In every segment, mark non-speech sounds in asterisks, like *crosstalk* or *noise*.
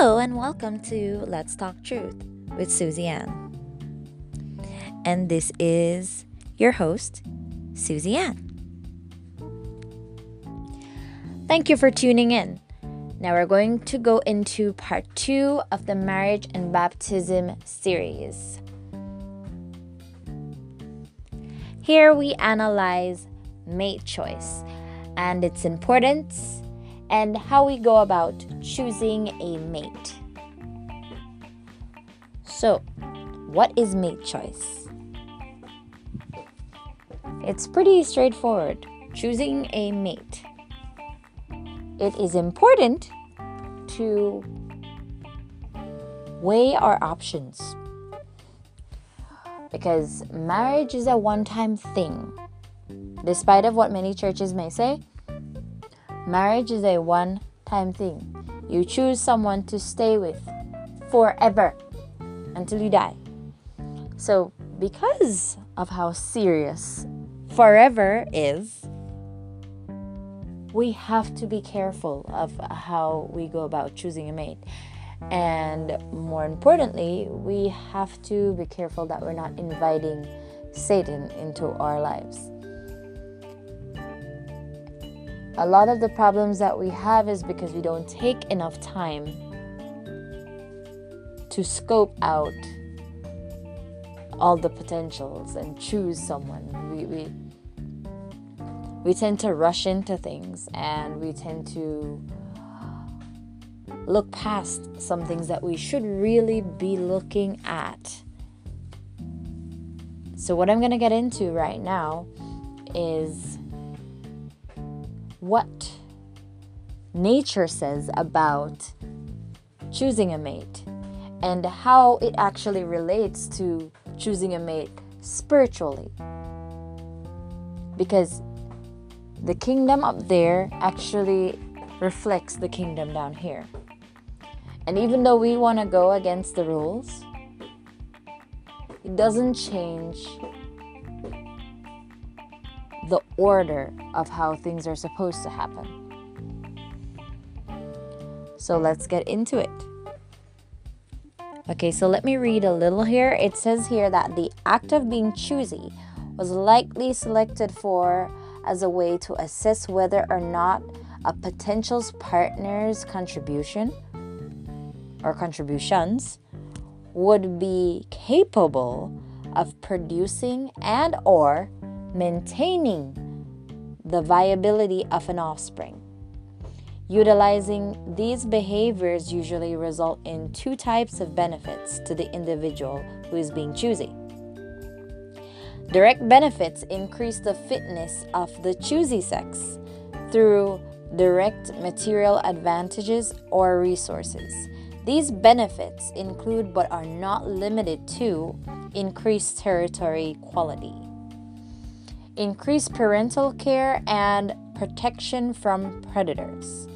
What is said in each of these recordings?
Hello and welcome to Let's Talk Truth with Susie Ann. And this is your host, Susie Ann. Thank you for tuning in. Now we're going to go into part two of the marriage and baptism series. Here we analyze mate choice and its importance and how we go about choosing a mate. So, what is mate choice? It's pretty straightforward. Choosing a mate. It is important to weigh our options because marriage is a one-time thing. Despite of what many churches may say, Marriage is a one time thing. You choose someone to stay with forever until you die. So, because of how serious forever is, we have to be careful of how we go about choosing a mate. And more importantly, we have to be careful that we're not inviting Satan into our lives. A lot of the problems that we have is because we don't take enough time to scope out all the potentials and choose someone. We, we, we tend to rush into things and we tend to look past some things that we should really be looking at. So, what I'm going to get into right now is what nature says about choosing a mate and how it actually relates to choosing a mate spiritually. Because the kingdom up there actually reflects the kingdom down here. And even though we want to go against the rules, it doesn't change the order of how things are supposed to happen. So let's get into it. Okay, so let me read a little here. It says here that the act of being choosy was likely selected for as a way to assess whether or not a potential partner's contribution or contributions would be capable of producing and or maintaining the viability of an offspring. Utilizing these behaviors usually result in two types of benefits to the individual who is being choosy. Direct benefits increase the fitness of the choosy sex through direct material advantages or resources. These benefits include but are not limited to increased territory quality increased parental care, and protection from predators.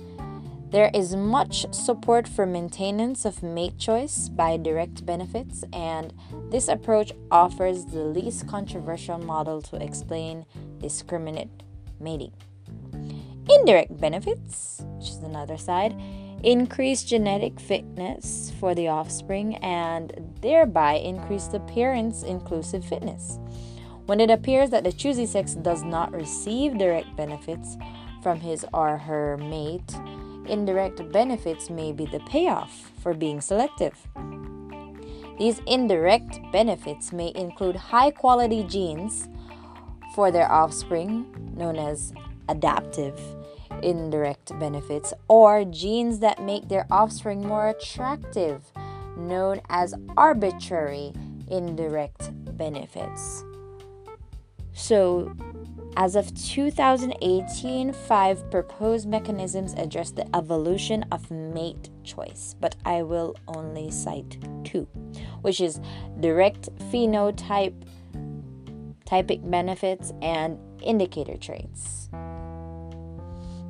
There is much support for maintenance of mate choice by direct benefits, and this approach offers the least controversial model to explain discriminate mating. Indirect benefits, which is another side, increase genetic fitness for the offspring and thereby increase the parent's inclusive fitness. When it appears that the choosy sex does not receive direct benefits from his or her mate, indirect benefits may be the payoff for being selective. These indirect benefits may include high quality genes for their offspring, known as adaptive indirect benefits, or genes that make their offspring more attractive, known as arbitrary indirect benefits. So, as of 2018, five proposed mechanisms address the evolution of mate choice, but I will only cite two, which is direct phenotype, typic benefits, and indicator traits.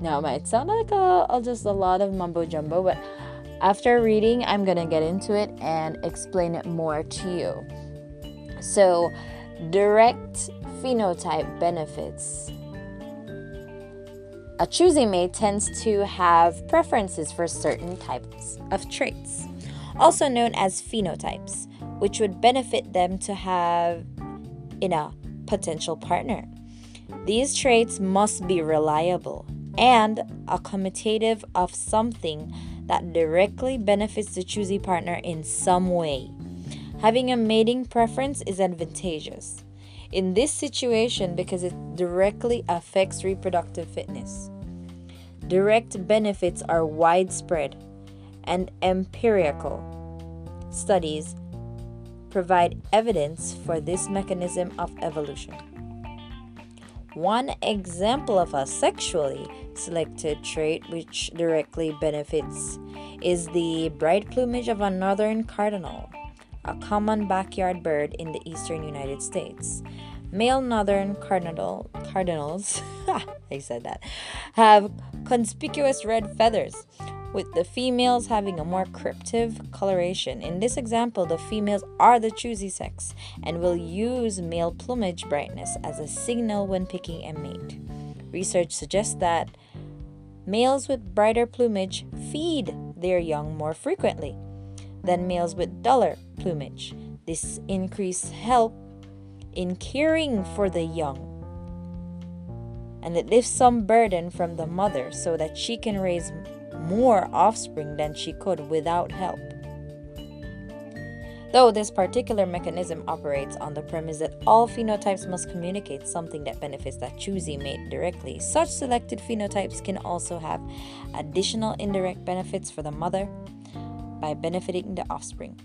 Now, it might sound like a, just a lot of mumbo jumbo, but after reading, I'm gonna get into it and explain it more to you. So, direct phenotype benefits a choosy mate tends to have preferences for certain types of traits, also known as phenotypes, which would benefit them to have in a potential partner. These traits must be reliable and accommodative of something that directly benefits the choosy partner in some way. Having a mating preference is advantageous in this situation because it directly affects reproductive fitness. Direct benefits are widespread and empirical. Studies provide evidence for this mechanism of evolution. One example of a sexually selected trait which directly benefits is the bright plumage of a northern cardinal, a common backyard bird in the eastern United States. Male northern cardinal cardinals, *laughs* I said that, have conspicuous red feathers, with the females having a more cryptic coloration. In this example, the females are the choosy sex and will use male plumage brightness as a signal when picking a mate. Research suggests that males with brighter plumage feed their young more frequently than males with duller plumage. This increase help in caring for the young. And it lifts some burden from the mother so that she can raise more offspring than she could without help. Though this particular mechanism operates on the premise that all phenotypes must communicate something that benefits that choosy mate directly, such selected phenotypes can also have additional indirect benefits for the mother by benefiting the offspring.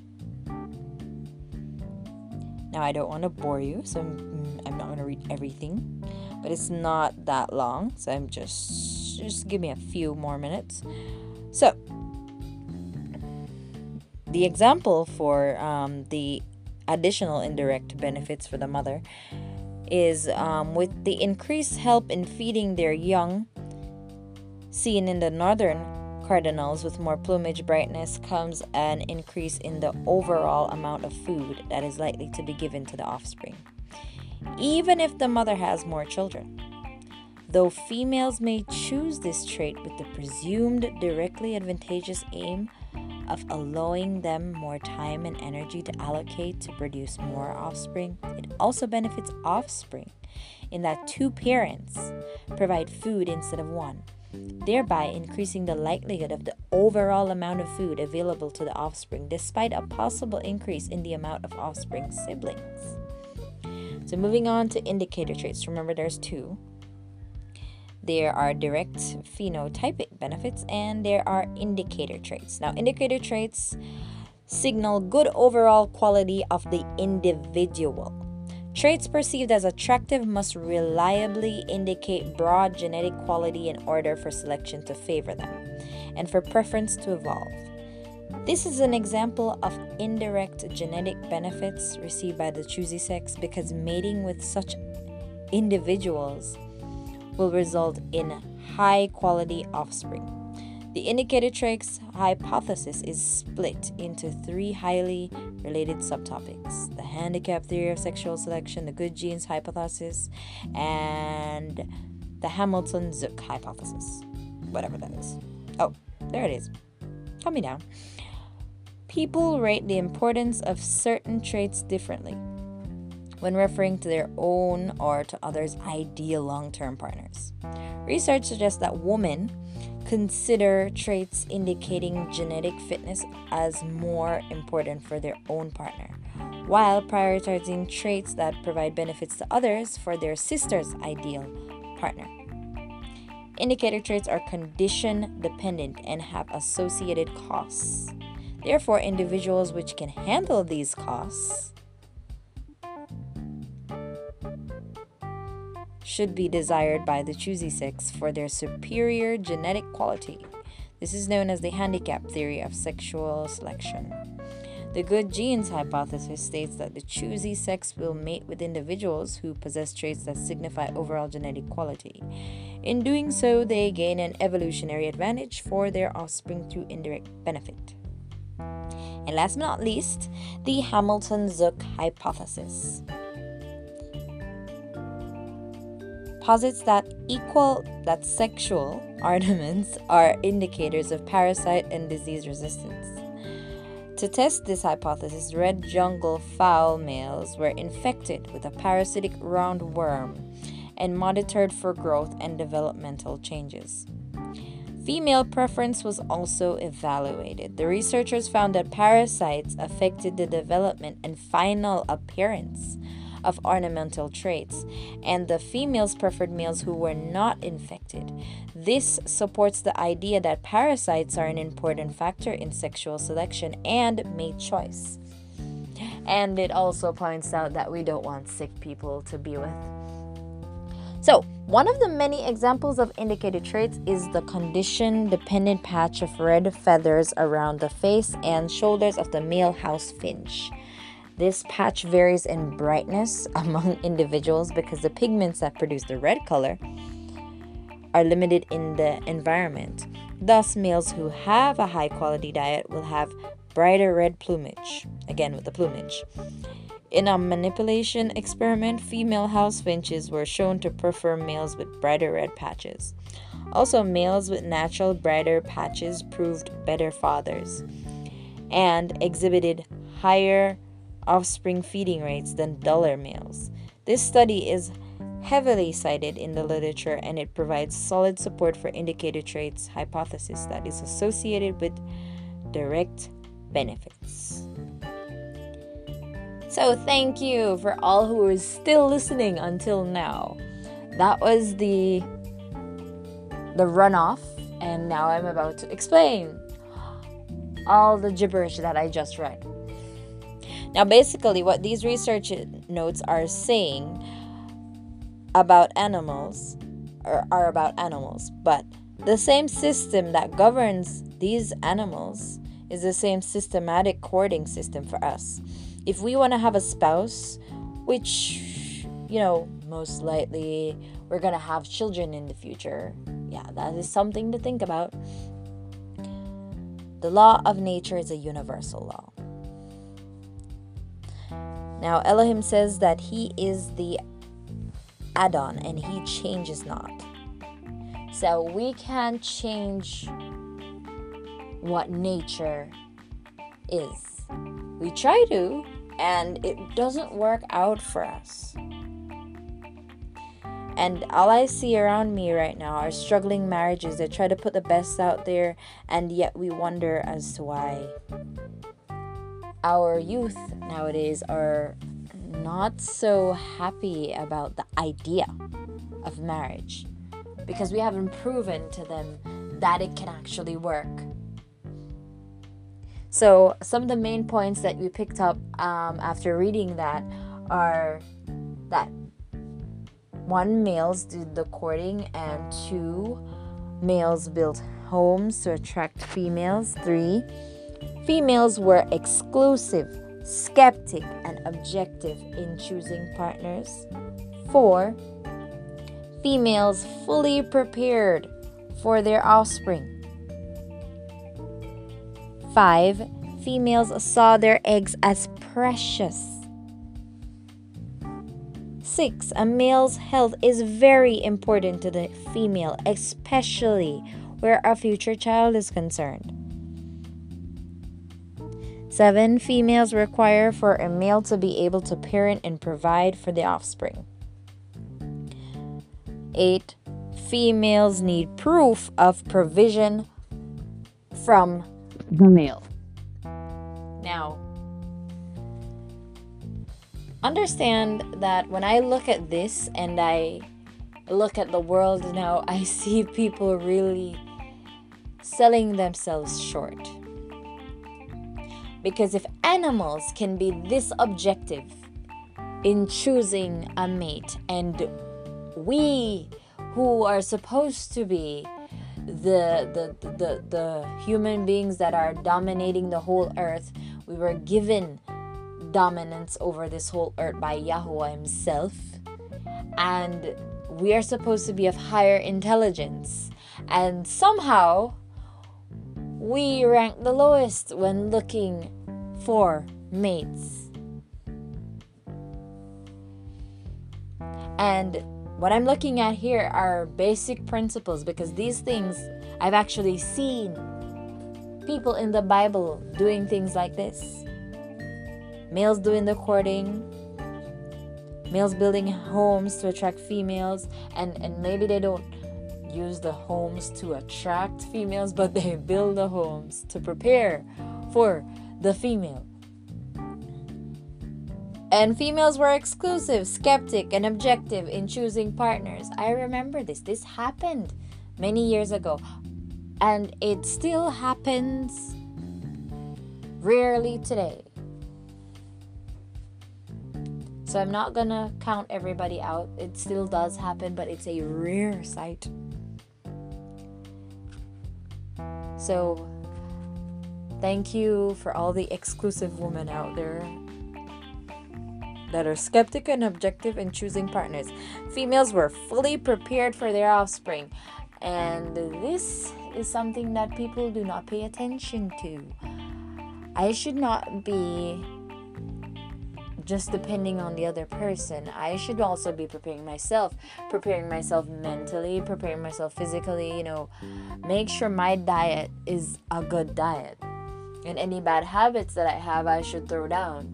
Now, I don't want to bore you, so I'm, I'm not going to read everything, but it's not that long, so I'm just just give me a few more minutes. So, the example for um, the additional indirect benefits for the mother is um, with the increased help in feeding their young, seen in the northern cardinals with more plumage brightness comes an increase in the overall amount of food that is likely to be given to the offspring, even if the mother has more children. Though females may choose this trait with the presumed directly advantageous aim of allowing them more time and energy to allocate to produce more offspring, it also benefits offspring in that two parents provide food instead of one thereby increasing the likelihood of the overall amount of food available to the offspring, despite a possible increase in the amount of offspring siblings. So, moving on to indicator traits, remember there's two. There are direct phenotypic benefits and there are indicator traits. Now, indicator traits signal good overall quality of the individual Traits perceived as attractive must reliably indicate broad genetic quality in order for selection to favor them and for preference to evolve. This is an example of indirect genetic benefits received by the choosy sex because mating with such individuals will result in high quality offspring. The indicator traits hypothesis is split into three highly related subtopics the handicap theory of sexual selection, the good genes hypothesis, and the Hamilton Zuk hypothesis. Whatever that is. Oh, there it is. Calm me down. People rate the importance of certain traits differently when referring to their own or to others' ideal long term partners. Research suggests that women consider traits indicating genetic fitness as more important for their own partner, while prioritizing traits that provide benefits to others for their sister's ideal partner. Indicator traits are condition dependent and have associated costs. Therefore, individuals which can handle these costs should be desired by the choosy sex for their superior genetic quality. This is known as the handicap theory of sexual selection. The good genes hypothesis states that the choosy sex will mate with individuals who possess traits that signify overall genetic quality. In doing so, they gain an evolutionary advantage for their offspring through indirect benefit. And last but not least, the Hamilton Zuk hypothesis. Posits that equal that sexual *laughs* ornaments are indicators of parasite and disease resistance. To test this hypothesis, red jungle fowl males were infected with a parasitic roundworm and monitored for growth and developmental changes. Female preference was also evaluated. The researchers found that parasites affected the development and final appearance of ornamental traits, and the females preferred males who were not infected. This supports the idea that parasites are an important factor in sexual selection and mate choice. And it also points out that we don't want sick people to be with. So, one of the many examples of indicated traits is the condition dependent patch of red feathers around the face and shoulders of the male house finch. This patch varies in brightness *laughs* among individuals because the pigments that produce the red color are limited in the environment. Thus, males who have a high quality diet will have brighter red plumage, again with the plumage. In a manipulation experiment, female house finches were shown to prefer males with brighter red patches. Also, males with natural brighter patches proved better fathers and exhibited higher offspring feeding rates than duller males. This study is heavily cited in the literature and it provides solid support for indicator traits hypothesis that is associated with direct benefits. So thank you for all who is still listening until now. That was the the runoff and now I'm about to explain all the gibberish that I just read. Now basically what these research notes are saying about animals are, about animals, but the same system that governs these animals is the same systematic courting system for us if we want to have a spouse, which, you know, most likely we're going to have children in the future, yeah, that is something to think about. The law of nature is a universal law. Now, Elohim says that he is the Adon and he changes not. So we can't change what nature is. We try to, and it doesn't work out for us. And all I see around me right now are struggling marriages that try to put the best out there, and yet we wonder as to why our youth nowadays are not so happy about the idea of marriage because we haven't proven to them that it can actually work. So, some of the main points that we picked up um, after reading that are that one, males did the courting, and two, males built homes to attract females. Three, females were exclusive, skeptic, and objective in choosing partners. Four, females fully prepared for their offspring. 5. Females saw their eggs as precious. 6. A male's health is very important to the female, especially where a future child is concerned. 7. Females require for a male to be able to parent and provide for the offspring. 8. Females need proof of provision from the male. Now, understand that when I look at this and I look at the world now, *laughs* I see people really selling themselves short. Because if animals can be this objective in choosing a mate, and we who are supposed to be the, the the the human beings that are dominating the whole earth we were given dominance over this whole earth by Yahweh himself. And we are supposed to be of higher intelligence. And somehow we rank the lowest when looking for mates and what I'm looking at here are basic principles because these things I've actually seen people in the Bible doing things like this. Males doing the courting, males building homes to attract females, and, and maybe they don't use the homes to attract females, but they build the homes to prepare for the female. And females were exclusive, skeptic, and objective in choosing partners. I remember this. This happened many years ago. And it still happens rarely today. So I'm not gonna count everybody out. It still does happen, but it's a rare sight. So thank you for all the exclusive women out there that are skeptic and objective in choosing partners. Females were fully prepared for their offspring. And this is something that people do not pay attention to. I should not be just depending on the other person. I should also be preparing myself, preparing myself mentally, preparing myself physically, you know, make sure my diet is a good diet. And any bad habits that I have, I should throw down.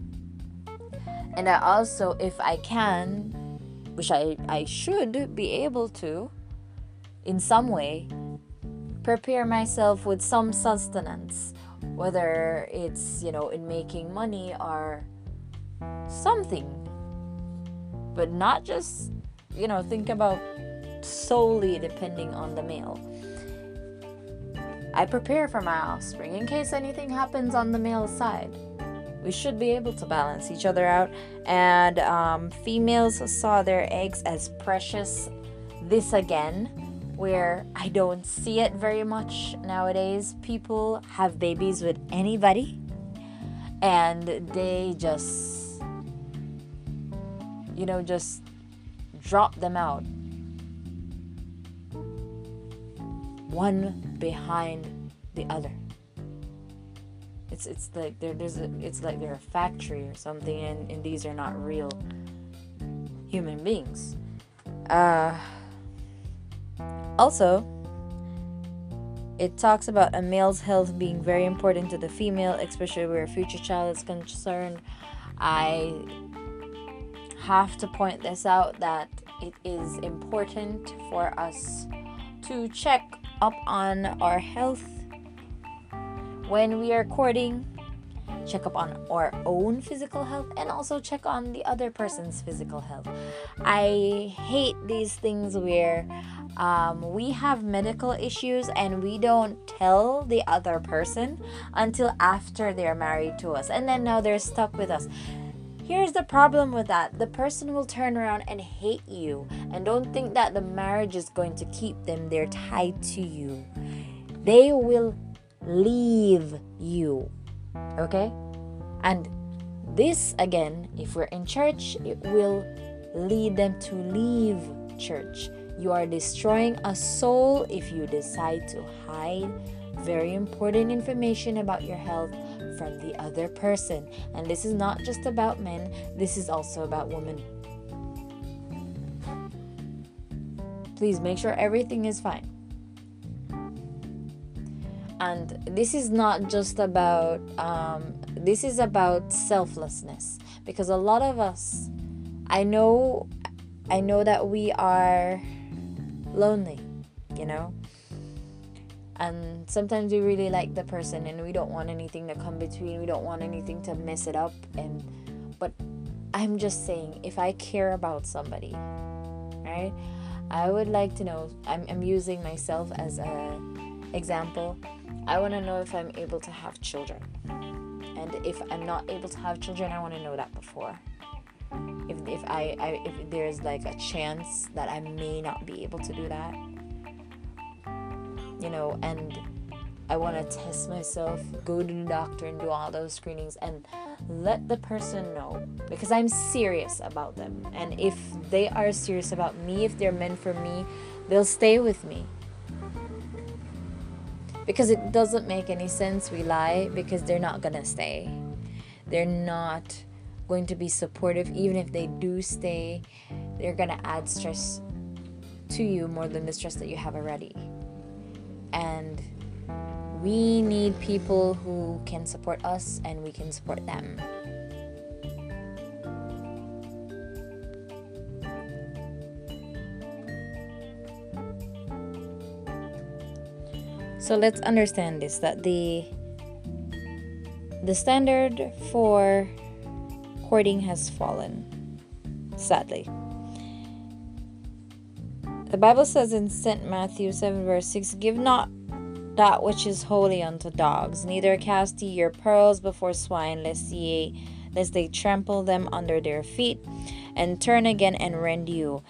And I also, if I can, which I, I should be able to, in some way, prepare myself with some sustenance, whether it's, you know, in making money or something. But not just, you know, think about solely depending on the male. I prepare for my offspring in case anything happens on the male side we should be able to balance each other out. And um, females saw their eggs as precious. This again, where I don't see it very much nowadays. People have babies with anybody, and they just, you know, just drop them out. One behind the other. It's it's like there, there's a, it's like they're a factory or something and, and these are not real human beings. Uh also it talks about a male's health being very important to the female especially where a future child is concerned. I have to point this out that it is important for us to check up on our health when we are courting, check up on our own physical health and also check on the other person's physical health. I hate these things where um, we have medical issues and we don't tell the other person until after they're married to us, and then now they're stuck with us. Here's the problem with that the person will turn around and hate you, and don't think that the marriage is going to keep them, they're tied to you. They will leave you. Okay? And this again, if we're in church, it will lead them to leave church. You are destroying a soul if you decide to hide very important information about your health from the other person. And this is not just about men, this is also about women. Please make sure everything is fine and this is not just about um, this is about selflessness because a lot of us i know i know that we are lonely you know and sometimes we really like the person and we don't want anything to come between we don't want anything to mess it up and but i'm just saying if i care about somebody right i would like to know i'm, I'm using myself as a example I want to know if I'm able to have children. And if I'm not able to have children, I want to know that before. If, if I, I if there's like a chance that I may not be able to do that, you know, and I want to test myself, go to the doctor and do all those screenings and let the person know because I'm serious about them. And if they are serious about me, if they're meant for me, they'll stay with me because it doesn't make any sense we lie because they're not gonna stay they're not going to be supportive even if they do stay they're gonna add stress to you more than the stress that you have already. And we need people who can support us and we can support them. So let's understand this that the the standard for courting has fallen sadly. The Bible says in St. Matthew 7, verse 6 Give not that which is holy unto dogs, neither cast ye your pearls before swine, lest ye lest they trample them under their feet, and turn again and rend you.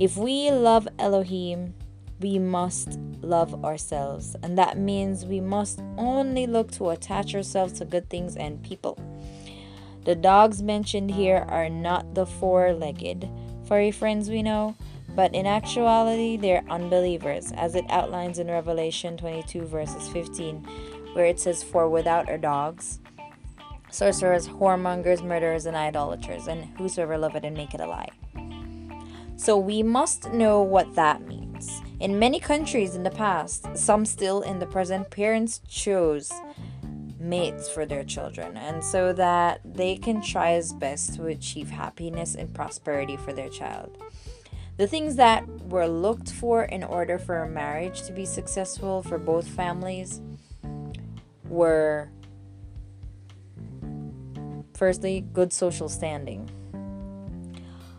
If we love Elohim, we must love ourselves, and that means we must only look to attach ourselves to good things and people. The dogs mentioned here are not the four legged furry friends we know, but in actuality, they're unbelievers, as it outlines in Revelation 22, verses 15, where it says, For without are dogs, sorcerers, whoremongers, murderers, and idolaters, and whosoever loveth and make it a lie. So we must know what that means. In many countries in the past, some still in the present, parents chose mates for their children, and so that they can try as best to achieve happiness and prosperity for their child. The things that were looked for in order for a marriage to be successful for both families were firstly, good social standing.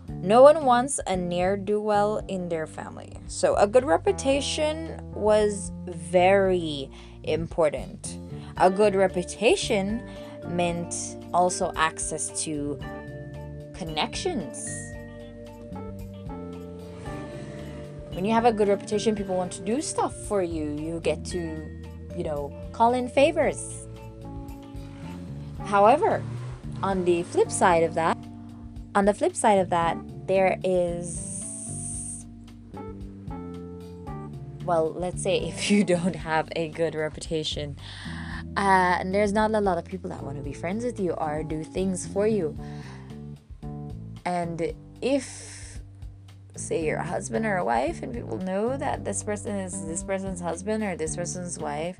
No one wants a near do well in their family. So, a good reputation was very important. A good reputation meant also access to connections. When you have a good reputation, people want to do stuff for you. You get to, you know, call in favors. However, on the flip side of that, on the flip side of that, there is well, let's say if *laughs* you don't have a good reputation, uh, and there's not a lot of people that want to be friends with you or do things for you. And if, say, you're a husband or a wife, and people know that this person is this person's husband or this person's wife,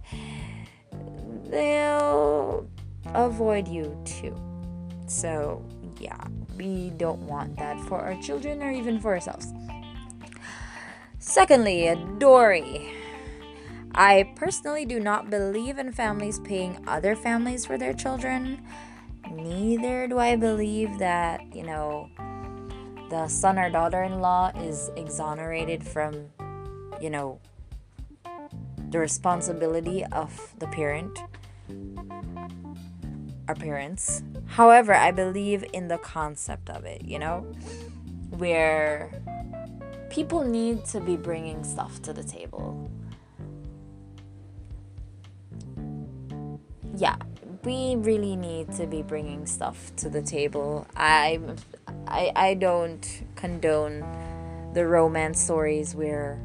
they'll avoid you too. So, yeah, we don't want that for our children or even for ourselves. Secondly, dory. I personally do not believe in families paying other families for their children. Neither do I believe that, you know, the son or daughter in law is exonerated from, you know, the responsibility of the parent our parents. However, I believe in the concept of it, you know, where people need to be bringing stuff to the table. yeah, we really need to be bringing stuff to the table. I, I, I don't condone the romance stories where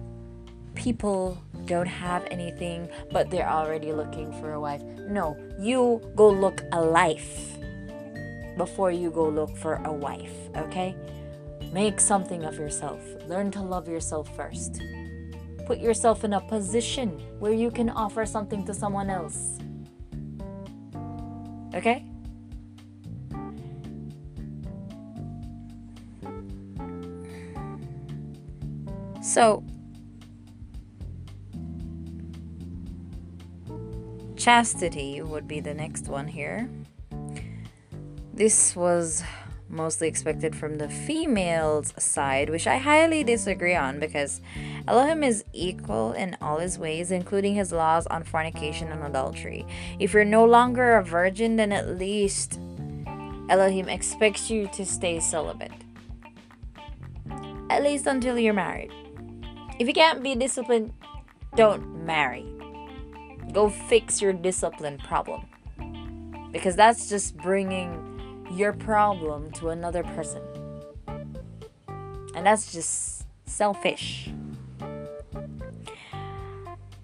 people don't have anything but they're already looking for a wife. No, you go look a life before you go look for a wife, okay? Make something of yourself. Learn to love yourself first. Put yourself in a position where you can offer something to someone else. Okay? So, chastity would be the next one here. This was mostly expected from the female's side, which I highly disagree on because Elohim is equal in all his ways, including his laws on fornication and adultery. If you're no longer a virgin, then at least Elohim expects you to stay celibate. At least until you're married. If you can't be disciplined, don't marry. Go fix your discipline problem. Because that's just bringing your problem to another person. And that's just selfish.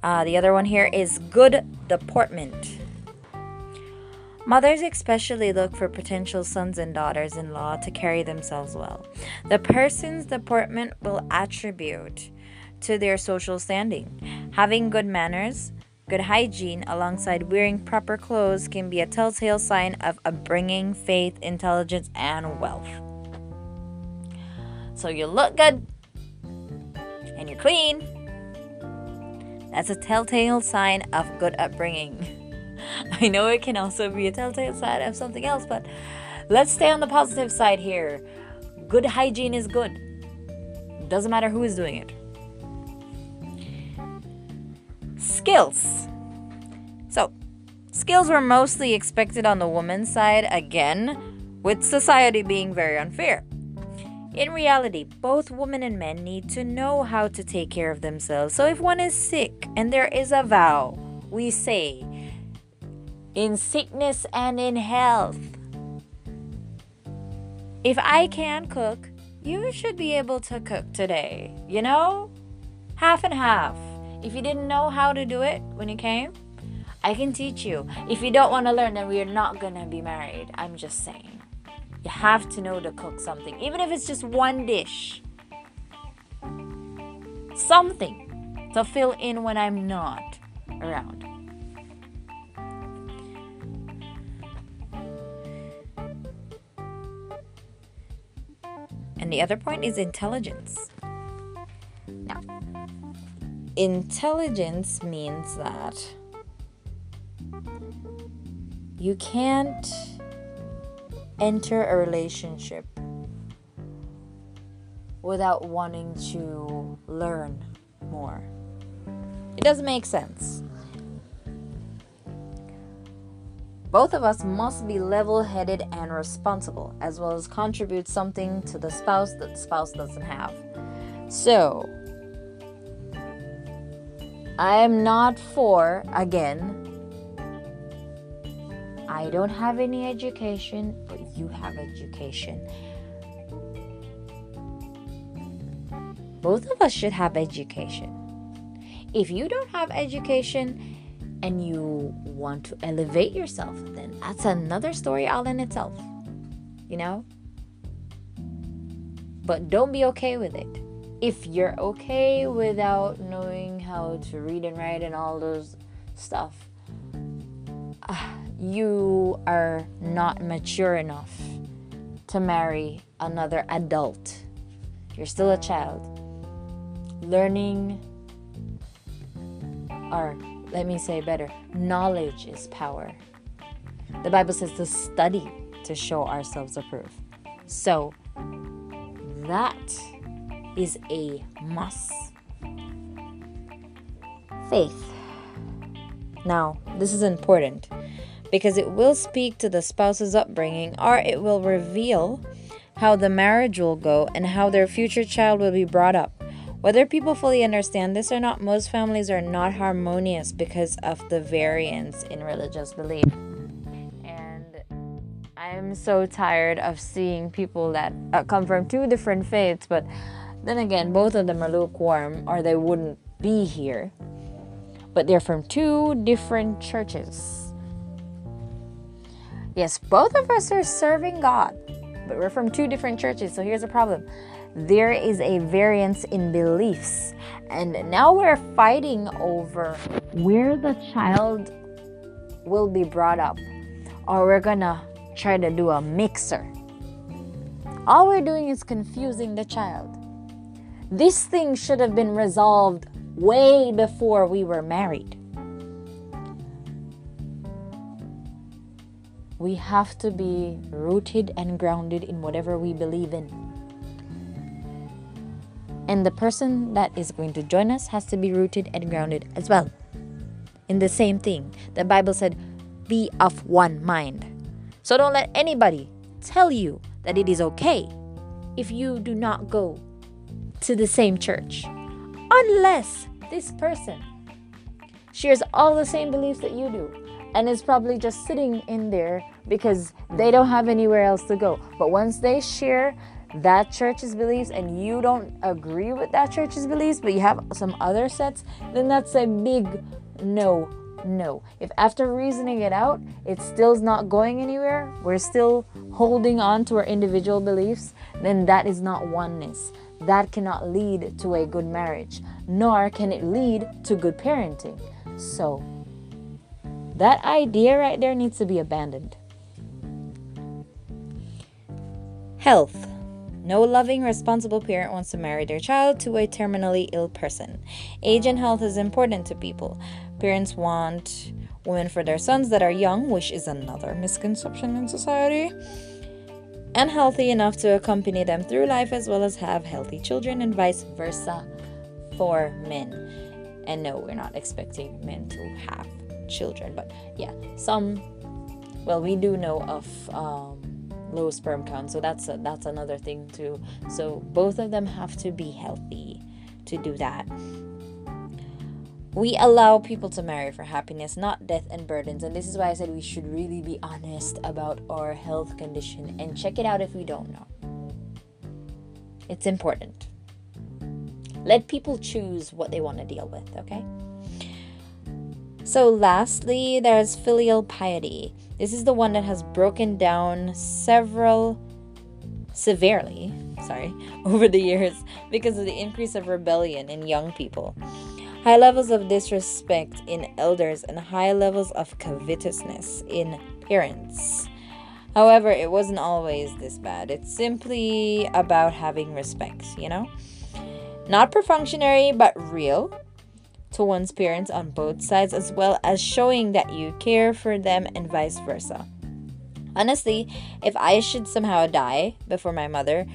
Uh, the other one here is good deportment. Mothers especially look for potential sons and daughters in law to carry themselves well. The person's deportment will attribute to their social standing. Having good manners, good hygiene, alongside wearing proper clothes, can be a telltale sign of upbringing, faith, intelligence, and wealth. So you look good and you're clean. That's a telltale sign of good upbringing. *laughs* I know it can also be a telltale sign of something else, but let's stay on the positive side here. Good hygiene is good. Doesn't matter who is doing it. Skills. So, skills were mostly expected on the woman's side again, with society being very unfair. In reality, both women and men need to know how to take care of themselves. So if one is sick and there is a vow, we say, in sickness and in health. If I can cook, you should be able to cook today. You know? Half and half. If you didn't know how to do it when you came, I can teach you. If you don't want to learn, then we are not going to be married. I'm just saying. You have to know to cook something, even if it's just one dish. Something to fill in when I'm not around. And the other point is intelligence. Now, intelligence means that you can't enter a relationship without wanting to learn more. It doesn't make sense. Both of us must be level headed and responsible, as well as contribute something to the spouse that the spouse doesn't have. So, I am not for, again, I don't have any education, you have education. Both of us should have education. If you don't have education and you want to elevate yourself, then that's another story all in itself. You know? But don't be okay with it. If you're okay without knowing how to read and write and all those stuff, uh, you are not mature enough to marry another adult. You're still a child. Learning, or let me say better, knowledge is power. The Bible says to study to show ourselves approved. So that is a must. Faith. Now, this is important because it will speak to the spouse's upbringing or it will reveal how the marriage will go and how their future child will be brought up. Whether people fully understand this or not, most families are not harmonious because of the variance in religious belief. And I'm so tired of seeing people that uh, come from two different faiths, but then again, both of them are lukewarm or they wouldn't be here. But they're from two different churches Yes, both of us are serving God, but we're from two different churches. So here's the problem there is a variance in beliefs. And now we're fighting over where the child will be brought up, or we're gonna try to do a mixer. All we're doing is confusing the child. This thing should have been resolved way before we were married. We have to be rooted and grounded in whatever we believe in. And the person that is going to join us has to be rooted and grounded as well. In the same thing, the Bible said, be of one mind. So don't let anybody tell you that it is okay if you do not go to the same church. Unless this person shares all the same beliefs that you do and is probably just sitting in there because they don't have anywhere else to go. But once they share that church's beliefs and you don't agree with that church's beliefs, but you have some other sets, then that's a big no. No. If after reasoning it out, it still is not going anywhere, we're still holding on to our individual beliefs, then that is not oneness. that cannot lead to a good marriage, nor can it lead to good parenting. So, that idea right there needs to be abandoned. Health. No loving, responsible parent wants to marry their child to a terminally ill person. Age and health is important to people. Parents want women for their sons that are young, which is another misconception in society, and healthy enough to accompany them through life as well as have healthy children, and vice versa for men. And no, we're not expecting men to have children, but yeah, some. Well, we do know of um, low sperm count, so that's a, that's another thing too. So both of them have to be healthy to do that. We allow people to marry for happiness, not death and burdens. And this is why I said we should really be honest about our health condition and check it out if we don't know. It's important. Let people choose what they want to deal with, okay? So, lastly, there's filial piety. This is the one that has broken down several severely, sorry, *laughs* over the years because of the increase of rebellion in young people. High levels of disrespect in elders and high levels of covetousness in parents. However, it wasn't always this bad. It's simply about having respect, you know? Not perfunctory, but real to one's parents on both sides, as well as showing that you care for them and vice versa. Honestly, if I should somehow die before my mother,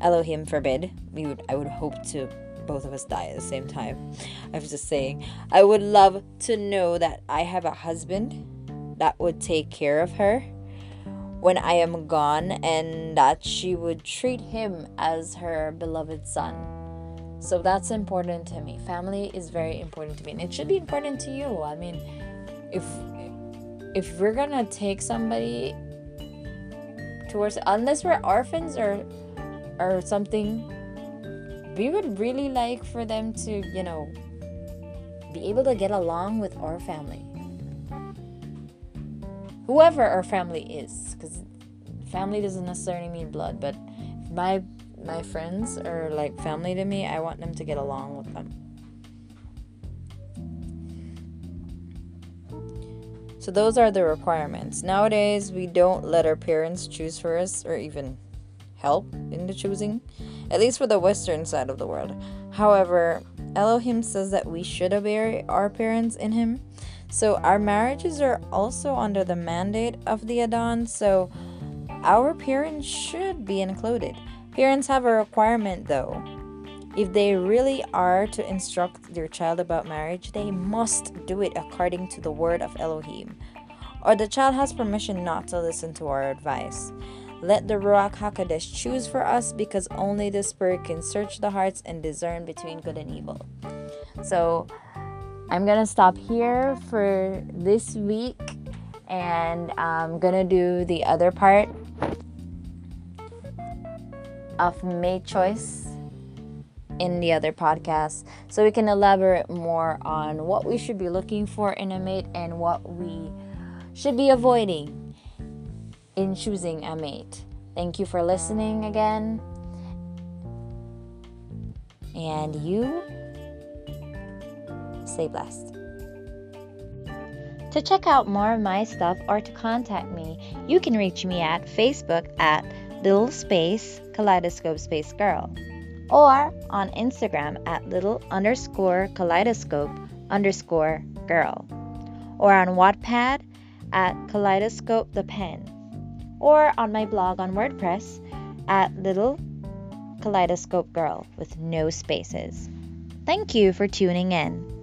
Elohim forbid, we would I would hope to both of us die at the same time. I was just saying, I would love to know that I have a husband that would take care of her when I am gone and that she would treat him as her beloved son so that's important to me. Family is very important to me, and it should be important to you. I mean, if if we're gonna take somebody towards, unless we're orphans or or something, we would really like for them to, you know, be able to get along with our family. Whoever our family is, because family doesn't necessarily mean blood, but my my friends are like family to me, I want them to get along with them. So those are the requirements. Nowadays, we don't let our parents choose for us or even help in the choosing, at least for the western side of the world. However, Elohim says that we should obey our parents in him. So our marriages are also under the mandate of the Adon, so our parents should be included. Parents have a requirement though. If they really are to instruct their child about marriage, they must do it according to the word of Elohim. Or the child has permission not to listen to our advice. Let the Ruach HaKodesh choose for us because only the Spirit can search the hearts and discern between good and evil. So I'm to stop here for this week and I'm to do the other part of mate choice in the other podcast so we can elaborate more on what we should be looking for in a mate and what we should be avoiding in choosing a mate. Thank you for listening again. And you stay blessed. To check out more of my stuff or to contact me, you can reach me at Facebook at little space kaleidoscope space girl or on Instagram at little underscore kaleidoscope underscore girl or on Wattpad at kaleidoscope the pen or on my blog on WordPress at little kaleidoscope girl with no spaces. Thank you for tuning in.